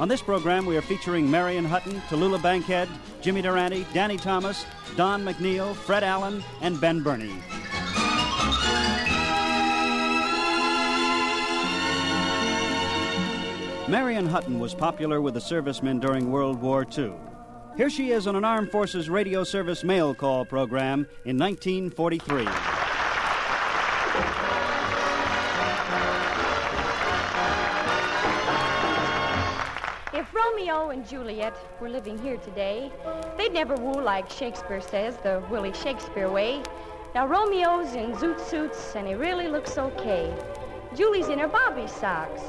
On this program, we are featuring Marion Hutton, Tallulah Bankhead, Jimmy Durante, Danny Thomas, Don McNeill, Fred Allen, and Ben Bernie. Marion Hutton was popular with the servicemen during World War II. Here she is on an Armed Forces Radio Service mail call program in 1943. Romeo and Juliet were living here today, they'd never woo like Shakespeare says, the Willie Shakespeare way. Now, Romeo's in zoot suits, and he really looks okay. Julie's in her bobby socks.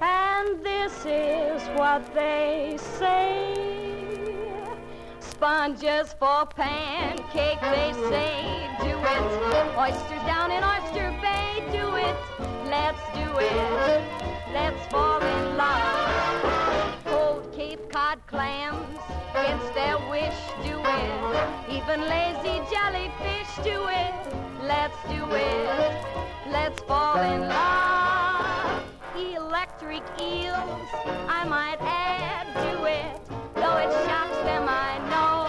And this is what they say. Sponges for pancake, they say, do it. Oysters down in Oyster Bay, do it. Let's do it. Let's fall Even lazy jellyfish, do it. Let's do it. Let's fall in love. Electric eels, I might add to it, though it shocks them, I know.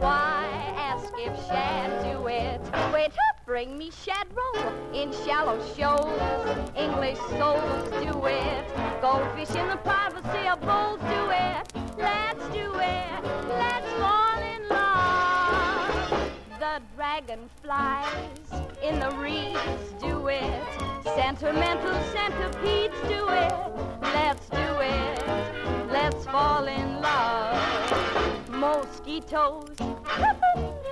Why ask if shad do it? Wait, huh, bring me shad roll in shallow shoals. English souls do it. Goldfish in the privacy of bowls do it. Let's do it. Let's fall. The dragonflies in the reeds do it. Sentimental centipedes do it. Let's do it. Let's fall in love. Mosquitoes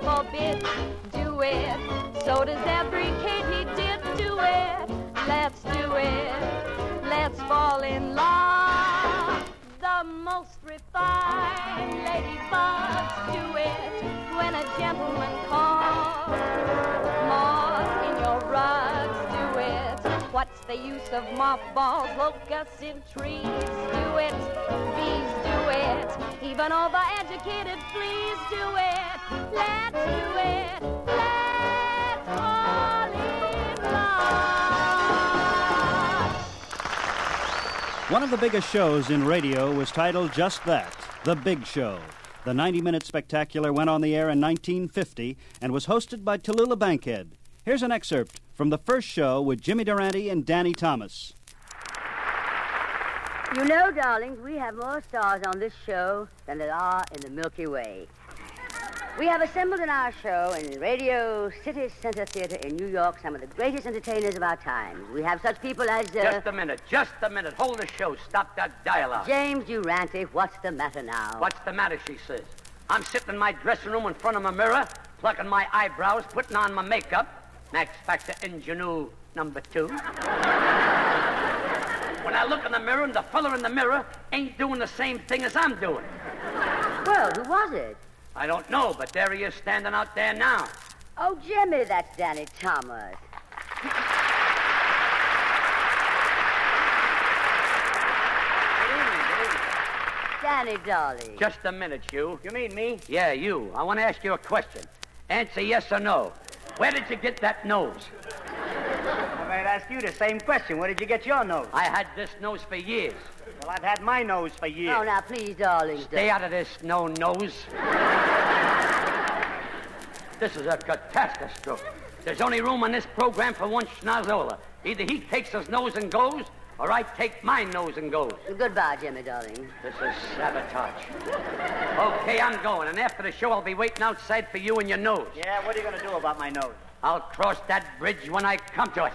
forbid do it. So does every katydid do it. Let's do it. Let's fall in love. The most refined ladybugs do it when a gentleman calls. Moths in your rugs do it. What's the use of mothballs, locusts in trees? Do it. Bees do it. Even overeducated do it. Let's do it. Let's fall in love. One of the biggest shows in radio was titled just that The Big Show. The 90 minute spectacular went on the air in 1950 and was hosted by Tallulah Bankhead. Here's an excerpt from the first show with Jimmy Durante and Danny Thomas. You know, darlings, we have more stars on this show than there are in the Milky Way. We have assembled in our show in Radio City Center Theater in New York some of the greatest entertainers of our time. We have such people as uh, Just a minute, just a minute. Hold the show. Stop that dialogue. James Durante. What's the matter now? What's the matter, she says. I'm sitting in my dressing room in front of my mirror, plucking my eyebrows, putting on my makeup. Max Factor Ingenue number two. when I look in the mirror and the fella in the mirror ain't doing the same thing as I'm doing. Well, who was it? I don't know, but there he is standing out there now. Oh, Jimmy, that's Danny Thomas. Danny, darling. Just a minute, you. You mean me? Yeah, you. I want to ask you a question. Answer yes or no. Where did you get that nose? I might ask you the same question. Where did you get your nose? I had this nose for years. Well, I've had my nose for years. Oh, now, please, darling. Stay out of this, no nose. this is a catastrophe. There's only room on this program for one schnozzola. Either he takes his nose and goes, or I take my nose and goes. Goodbye, Jimmy, darling. This is sabotage. Okay, I'm going, and after the show, I'll be waiting outside for you and your nose. Yeah, what are you going to do about my nose? I'll cross that bridge when I come to it.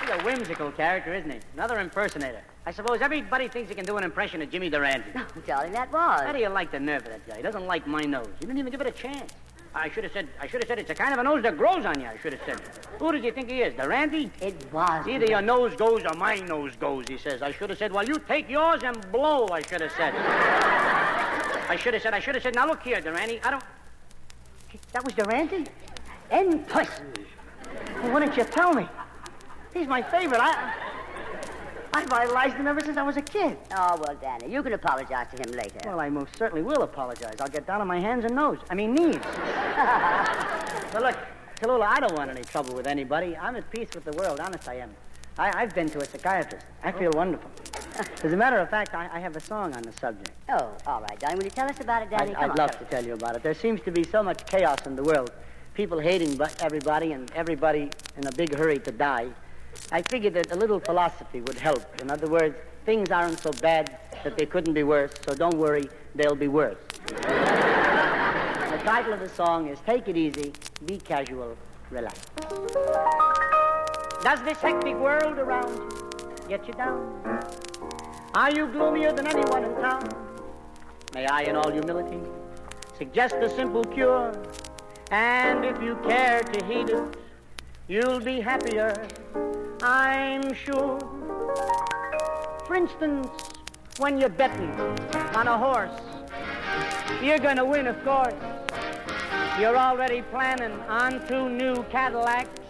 He's a whimsical character, isn't he? Another impersonator. I suppose everybody thinks he can do an impression of Jimmy Durante. Oh, darling, that was. How do you like the nerve of that guy? He doesn't like my nose. He didn't even give it a chance. I should have said, I should have said it's a kind of a nose that grows on you, I should have said. Who does he think he is, the Randy? It was. Either your nose goes or my nose goes, he says. I should have said, well, you take yours and blow, I should have said. I should have said, I should have said, now look here, Durante, I don't... That was Durante? In person. Well, why didn't you tell me? He's my favorite. I, I've idolized him ever since I was a kid. Oh, well, Danny, you can apologize to him later. Well, I most certainly will apologize. I'll get down on my hands and nose. I mean, knees. but look, Tallulah, I don't want any trouble with anybody. I'm at peace with the world. Honest, I am. I, I've been to a psychiatrist. I feel oh. wonderful. As a matter of fact, I, I have a song on the subject. oh, all right, darling. Will you tell us about it, Danny? I'd on, love to tell you about it. There seems to be so much chaos in the world. People hating everybody and everybody in a big hurry to die. I figured that a little philosophy would help. In other words, things aren't so bad that they couldn't be worse, so don't worry, they'll be worse. the title of the song is Take It Easy, Be Casual, Relax. Does this hectic world around you get you down? Are you gloomier than anyone in town? May I, in all humility, suggest a simple cure? And if you care to heed it, you'll be happier, I'm sure. For instance, when you're betting on a horse, you're gonna win, of course. You're already planning on two new Cadillacs.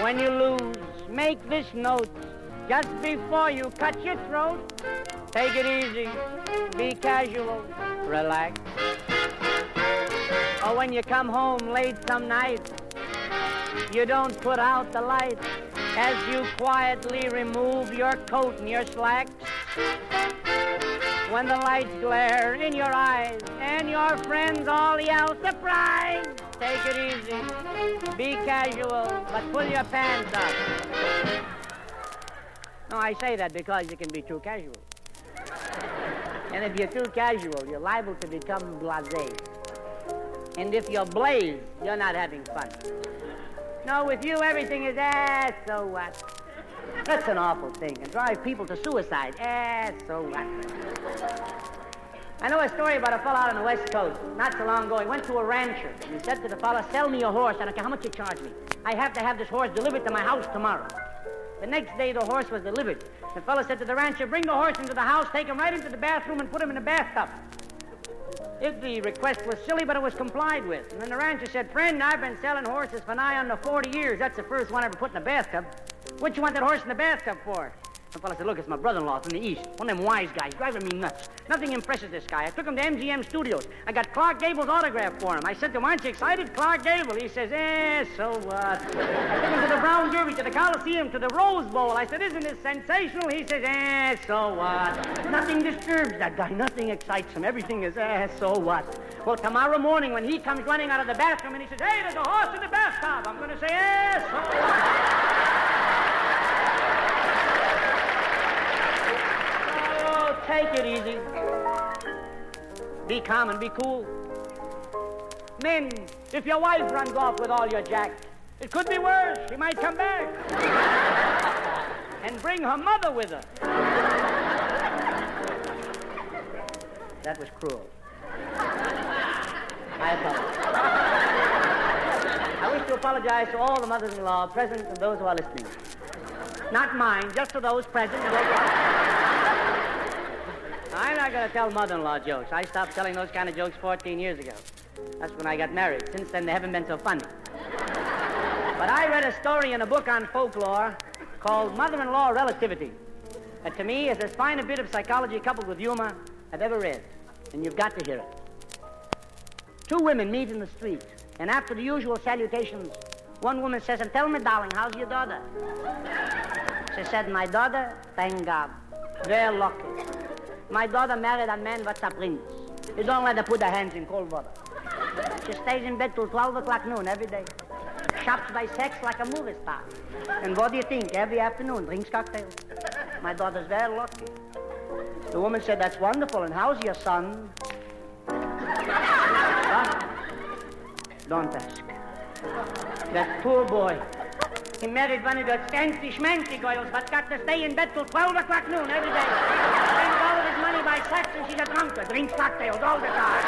When you lose, make this note just before you cut your throat. Take it easy, be casual, relax. Or when you come home late some night, you don't put out the light as you quietly remove your coat and your slacks. When the lights glare in your eyes and your friends all yell surprise, take it easy, be casual, but pull your pants up. No, I say that because you can be too casual. And if you're too casual, you're liable to become blasé. And if you're blaze, you're not having fun. No, with you, everything is, ah, so what? That's an awful thing, and drive people to suicide. Ah, so what? I know a story about a fellow out on the West Coast. Not so long ago, he went to a rancher, and he said to the fellow, sell me a horse. I don't care how much you charge me. I have to have this horse delivered to my house tomorrow. The next day, the horse was delivered. The fellow said to the rancher, bring the horse into the house, take him right into the bathroom, and put him in the bathtub. If the request was silly, but it was complied with. And then the rancher said, Friend, I've been selling horses for nigh on the 40 years. That's the first one I ever put in a bathtub. What you want that horse in the bathtub for? The fellow said, Look, it's my brother in law from the East. One of them wise guys, driving me nuts. Nothing impresses this guy. I took him to MGM Studios. I got Clark Gable's autograph for him. I said to him, Aren't you excited? Clark Gable. He says, Eh, so what? I took him to the Brown Derby, to the Coliseum, to the Rose Bowl. I said, Isn't this sensational? He says, Eh, so what? Nothing disturbs that guy. Nothing excites him. Everything is, Eh, so what? Well, tomorrow morning when he comes running out of the bathroom and he says, Hey, there's a horse in the bathtub, I'm going to say, Eh, so what? Oh, take it easy. Be calm and be cool. Men, if your wife runs off with all your jack, it could be worse. She might come back. and bring her mother with her. That was cruel. I apologize. I wish to apologize to all the mothers-in-law present and those who are listening. Not mine, just to those present and those I'm not going to tell mother-in-law jokes. I stopped telling those kind of jokes 14 years ago. That's when I got married. Since then, they haven't been so funny. But I read a story in a book on folklore called Mother-in-Law Relativity. That to me is as fine a bit of psychology coupled with humor I've ever read. And you've got to hear it. Two women meet in the street, and after the usual salutations, one woman says, and tell me, darling, how's your daughter? She said, my daughter, thank God, very lucky. My daughter married a man what's a prince. You don't let her put her hands in cold water. She stays in bed till 12 o'clock noon every day. Shops by sex like a movie star. And what do you think? Every afternoon drinks cocktails. My daughter's very lucky. The woman said, that's wonderful. And how's your son? Don't ask. That poor boy. He married one of those fancy schmancy girls, but got to stay in bed till 12 o'clock noon every day money by and she's a drunkard. Drinks cocktails all the time.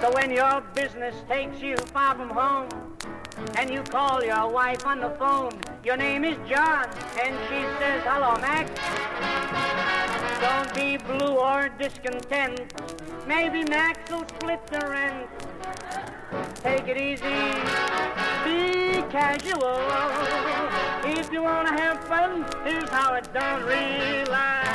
So when your business takes you far from home, and you call your wife on the phone, your name is John, and she says, hello, Max. Don't be blue or discontent. Maybe Max will split the rent. Take it easy. Be casual. If you want to have fun, here's how it's done. Relax.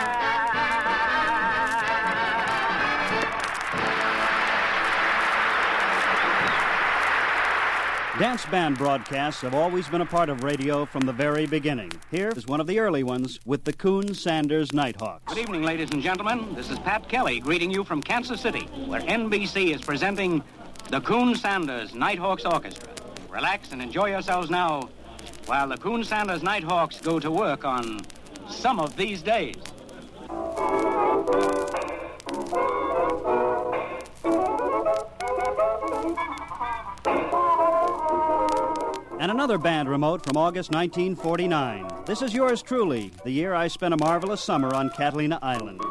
Dance band broadcasts have always been a part of radio from the very beginning. Here is one of the early ones with the Coon Sanders Nighthawks. Good evening, ladies and gentlemen. This is Pat Kelly greeting you from Kansas City, where NBC is presenting the Coon Sanders Nighthawks Orchestra. Relax and enjoy yourselves now while the Coon Sanders Nighthawks go to work on some of these days. And another band remote from August 1949. This is yours truly, the year I spent a marvelous summer on Catalina Island.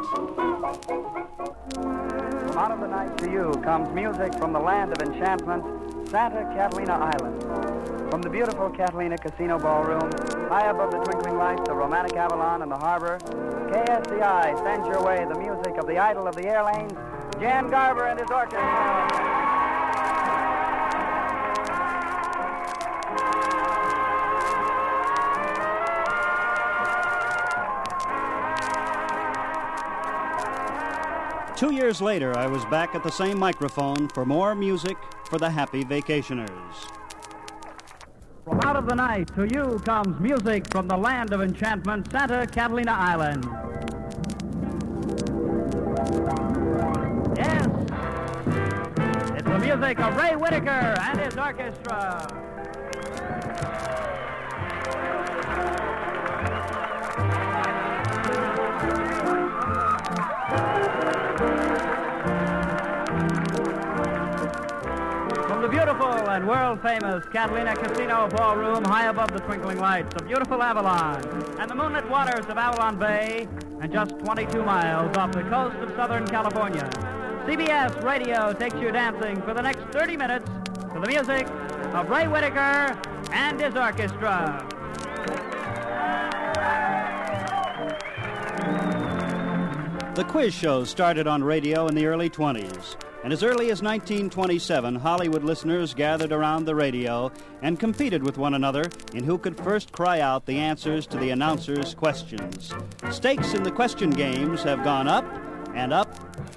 From Out of the night to you comes music from the land of enchantment, Santa Catalina Island. From the beautiful Catalina Casino Ballroom, high above the twinkling lights of romantic Avalon and the harbor, KSCI sends your way the music of the idol of the air lanes, Jan Garber and his orchestra. Two years later, I was back at the same microphone for more music for the happy vacationers. From out of the night to you comes music from the land of enchantment, Santa Catalina Island. Yes, it's the music of Ray Whitaker and his orchestra. And world famous Catalina Casino Ballroom high above the twinkling lights of beautiful Avalon and the moonlit waters of Avalon Bay and just 22 miles off the coast of Southern California. CBS Radio takes you dancing for the next 30 minutes to the music of Ray Whitaker and his orchestra. The quiz shows started on radio in the early 20s, and as early as 1927, Hollywood listeners gathered around the radio and competed with one another in who could first cry out the answers to the announcer's questions. Stakes in the question games have gone up and up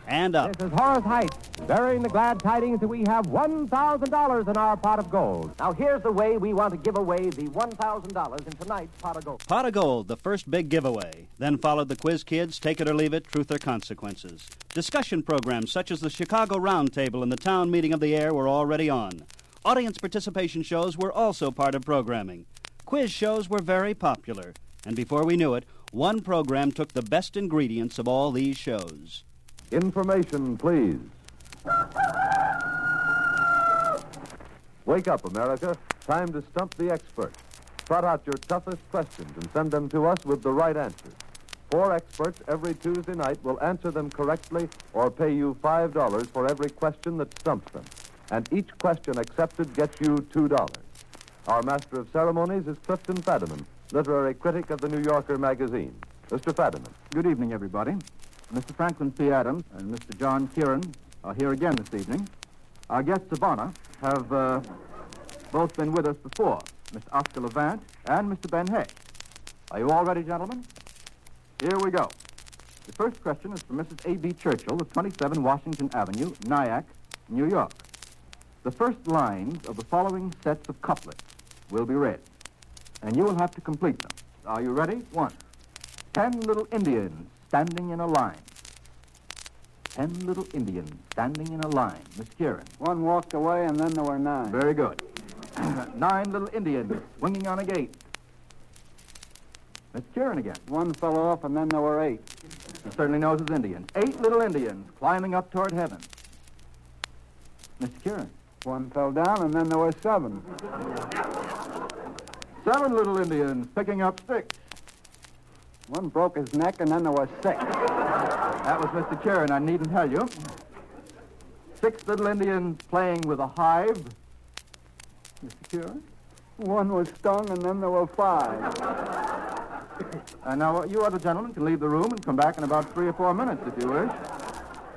and up. This is Horace Heidt, bearing the glad tidings that we have $1,000 in our pot of gold. Now, here's the way we want to give away the $1,000 in tonight's pot of gold. Pot of Gold, the first big giveaway. Then followed the Quiz Kids, Take It or Leave It, Truth or Consequences. Discussion programs such as the Chicago Roundtable and the Town Meeting of the Air were already on. Audience participation shows were also part of programming. Quiz shows were very popular, and before we knew it, one program took the best ingredients of all these shows. Information, please. Wake up, America. Time to stump the experts. Trot out your toughest questions and send them to us with the right answers. Four experts every Tuesday night will answer them correctly or pay you $5 for every question that stumps them. And each question accepted gets you $2. Our master of ceremonies is Clifton Fadiman, literary critic of the New Yorker magazine. Mr. Fadiman. Good evening, everybody. Mr. Franklin P. Adams and Mr. John Kieran are here again this evening. Our guests of honor have uh, both been with us before, Mr. Oscar Levant and Mr. Ben Hay. Are you all ready, gentlemen? Here we go. The first question is from Mrs. A.B. Churchill of 27 Washington Avenue, Nyack, New York. The first lines of the following sets of couplets will be read, and you will have to complete them. Are you ready? One. Ten little Indians standing in a line. Ten little Indians standing in a line. Miss Kieran. One walked away, and then there were nine. Very good. Nine little Indians swinging on a gate. Miss Kieran again. One fell off, and then there were eight. He certainly knows his Indians. Eight little Indians climbing up toward heaven. Mr. Kieran. One fell down, and then there were seven. Seven little Indians picking up sticks. One broke his neck, and then there were six. That was Mr. Kieran, I needn't tell you. six little Indians playing with a hive. Mr. Cure? One was stung, and then there were five. And now you other gentlemen can leave the room and come back in about three or four minutes if you wish.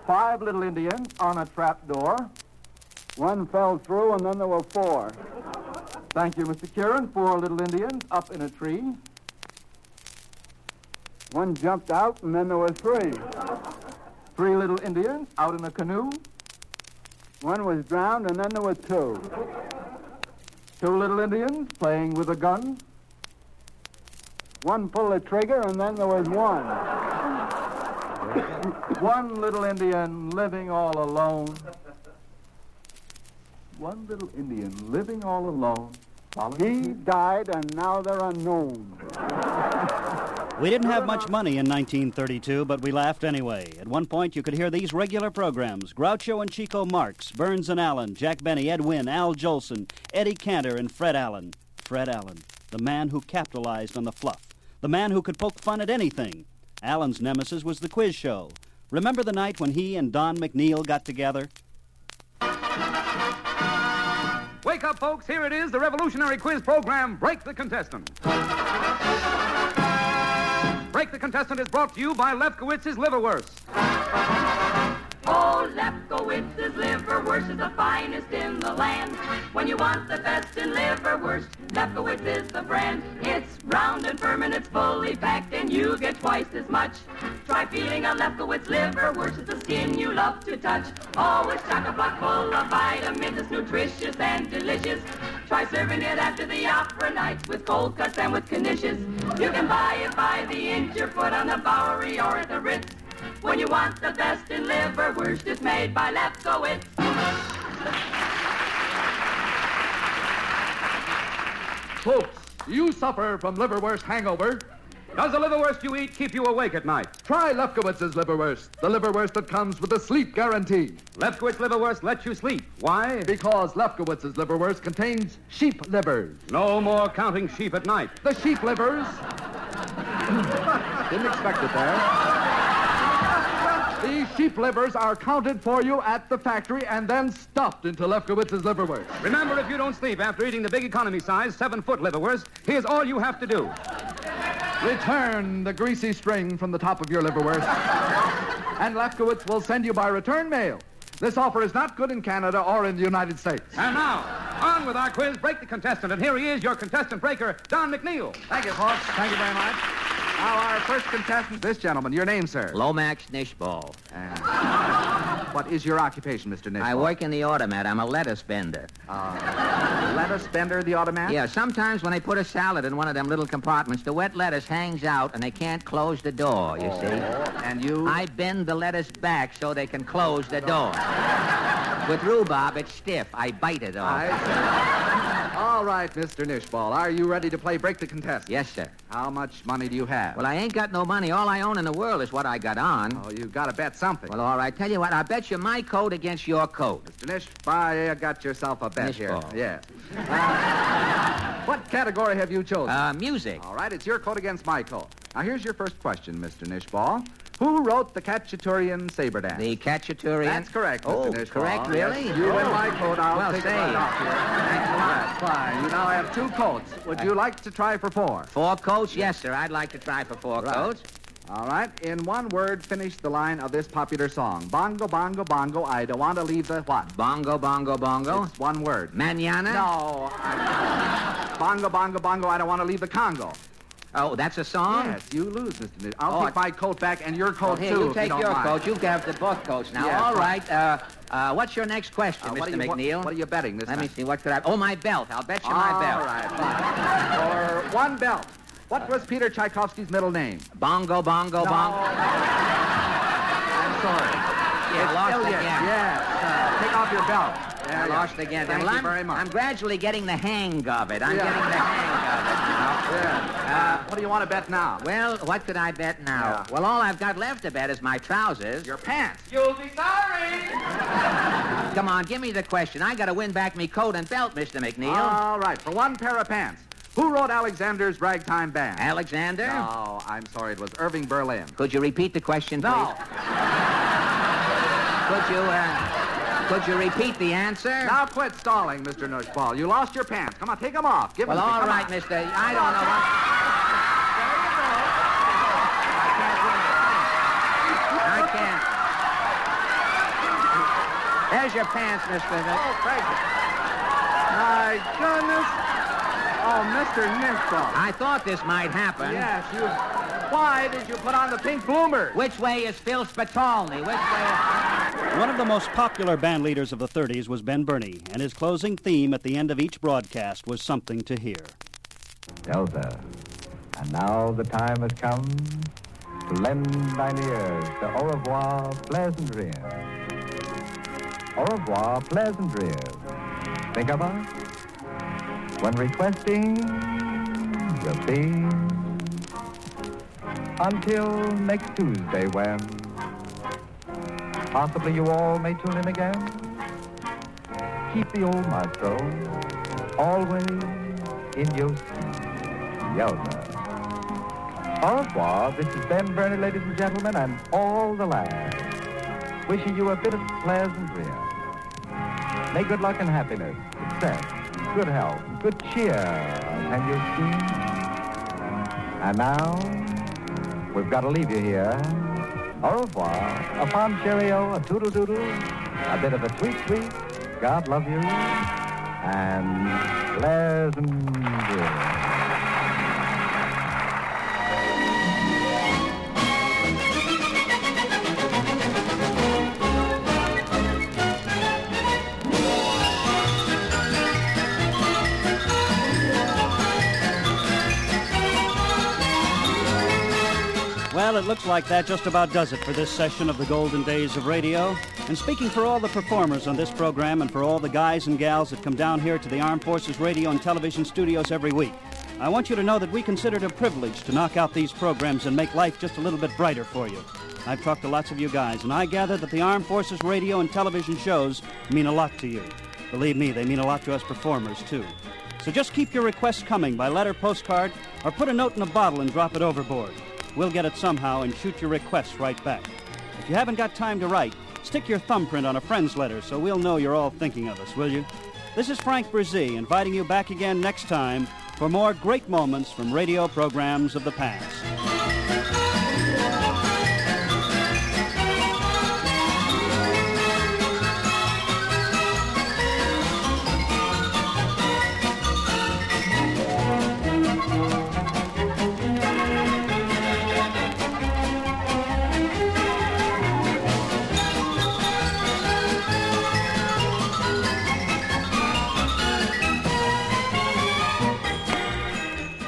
Five little Indians on a trap door. One fell through, and then there were four. Thank you, Mr. Kieran. Four little Indians up in a tree. One jumped out, and then there were three. Three little Indians out in a canoe. One was drowned, and then there were two. Two little Indians playing with a gun. One pulled the trigger, and then there was one. One little Indian living all alone. One little Indian living all alone. He died, and now they're unknown. We didn't have much money in 1932, but we laughed anyway. At one point, you could hear these regular programs Groucho and Chico Marx, Burns and Allen, Jack Benny, Ed Wynn, Al Jolson, Eddie Cantor, and Fred Allen. Fred Allen, the man who capitalized on the fluff, the man who could poke fun at anything. Allen's nemesis was the quiz show. Remember the night when he and Don McNeill got together? Wake up, folks. Here it is, the revolutionary quiz program, Break the Contestant. Break the Contestant is brought to you by Lefkowitz's Liverwurst. Oh, Lefkowitz's liverwurst is the finest in the land. When you want the best in liverwurst, Lefkowitz is the brand. It's round and firm and it's fully packed, and you get twice as much. Try feeling a Lefkowitz liverwurst. It's the skin you love to touch. Oh, Always chock-a-block full of vitamins. It's nutritious and delicious. Try serving it after the opera night with cold cuts and with knishes. You can buy it by the inch or foot on the Bowery or at the Ritz. When you want the best in liverwurst, it's made by Lefkowitz. Folks, you suffer from liverwurst hangover. Does the liverwurst you eat keep you awake at night? Try Lefkowitz's liverwurst, the liverwurst that comes with a sleep guarantee. Lefkowitz liverwurst lets you sleep. Why? Because Lefkowitz's liverwurst contains sheep livers. No more counting sheep at night. The sheep livers. Didn't expect it there. These sheep livers are counted for you at the factory and then stuffed into Lefkowitz's liverwurst. Remember, if you don't sleep after eating the big economy size, seven foot liverwurst, here's all you have to do. Return the greasy string from the top of your liverwurst, and Lefkowitz will send you by return mail. This offer is not good in Canada or in the United States. And now, on with our quiz, Break the Contestant. And here he is, your contestant breaker, Don McNeill. Thank you, folks. Thank you very much. Now, our first contestant, this gentleman. Your name, sir? Lomax Nishball. What is your occupation, Mr. Nishball? I work in the automat. I'm a lettuce vendor. Uh, lettuce bender, the automat? Yeah, sometimes when they put a salad in one of them little compartments, the wet lettuce hangs out and they can't close the door, you see. And you? I bend the lettuce back so they can close the door. With rhubarb, it's stiff. I bite it off. All right, Mr. Nishball. Are you ready to play Break the Contest? Yes, sir. How much money do you have? Well, I ain't got no money. All I own in the world is what I got on. Oh, you got to bet something. Well, all right. Tell you what, I bet you my coat against your coat. Mr. Nish, I got yourself a bet here. Nishball. Yes. Uh, what category have you chosen? Uh, music. All right, it's your coat against my coat. Now, here's your first question, Mr. Nishball. Who wrote the Khachaturian saber dance? The Khachaturian? That's correct, Oh, Nishball. correct, really? You Oh. my coat. I'll Well, take say. right off here. Thanks a lot. Fine. You now have two coats. Would you like to try for four? Four coats? Yes, sir. I'd like to try for four Right. coats. All right. In one word, finish the line of this popular song. Bongo, bongo, bongo. I don't want to leave the what? Bongo, bongo, bongo. It's one word. Manana? No. Bongo, bongo, bongo. I don't want to leave the Congo. Oh, that's a song? Yes, you lose, Mr. Nish. I'll Oh, take my coat back and your coat Well, here, too. you take don't your mind. coat. You have the both coats now. Yeah, All right. Uh, uh, what's your next question, Uh, Mr. what you- McNeill? what are you betting this Let me see. What could I? Oh, my belt. I'll bet you my belt. right, fine. For one belt. What was Peter Tchaikovsky's middle name? Bongo, bongo, No. bongo. I'm sorry. Yeah, It's lost again. Yes. Uh, take off your belt. There I you lost again. Thank well, you I'm, very much. I'm gradually getting the hang of it. I'm Yeah. getting the hang of it. Yeah. What do you want to bet now? Well, what could I bet now? Yeah. Well, all I've got left to bet is my trousers. Your pants. You'll be sorry. Come on, give me the question. I got to win back me coat and belt, Mr. McNeill. All right, for one pair of pants. Who wrote Alexander's Ragtime Band? Alexander? No, I'm sorry, it was Irving Berlin. Could you repeat the question, please? No. Could you, uh... Could you repeat the answer? Now quit stalling, Mr. Nushball. You lost your pants. Come on, take them off. Give well, them to me. all Come right, on. mister. I don't know what. I can't. There's your pants, mister. Oh, thank you. My goodness. Oh, Mr. Nushball. I thought this might happen. Yes, you. Why did you put on the pink bloomers? Which way is Phil Spitalny? Which way? One of the most popular band leaders of the 30s was Ben Bernie, and his closing theme at the end of each broadcast was something to hear. Well, sir. And now the time has come to lend thine ears to Au revoir, pleasant dreams. Au revoir, pleasant. Think of us when requesting your theme. Until next Tuesday when possibly you all may tune in again. Keep the old maestro always in your Yelda. Au revoir. This is Ben Bernie, ladies and gentlemen, and all the lads. Wishing you a bit of pleasant dream. May good luck and happiness, success, good health, good cheer attend your scheme. And now, we've got to leave you here. Au revoir. A fond cheerio, a toodle doodle, a bit of a tweet tweet. God love you. And pleasant dreams. Well, it looks like that just about does it for this session of the Golden Days of Radio. And speaking for all the performers on this program and for all the guys and gals that come down here to the Armed Forces Radio and Television studios every week, I want you to know that we consider it a privilege to knock out these programs and make life just a little bit brighter for you. I've talked to lots of you guys, and I gather that the Armed Forces Radio and Television shows mean a lot to you. Believe me, they mean a lot to us performers, too. So just keep your requests coming by letter, postcard, or put a note in a bottle and drop it overboard. We'll get it somehow and shoot your requests right back. If you haven't got time to write, stick your thumbprint on a friend's letter so we'll know you're all thinking of us, will you? This is Frank Bresee inviting you back again next time for more great moments from radio programs of the past.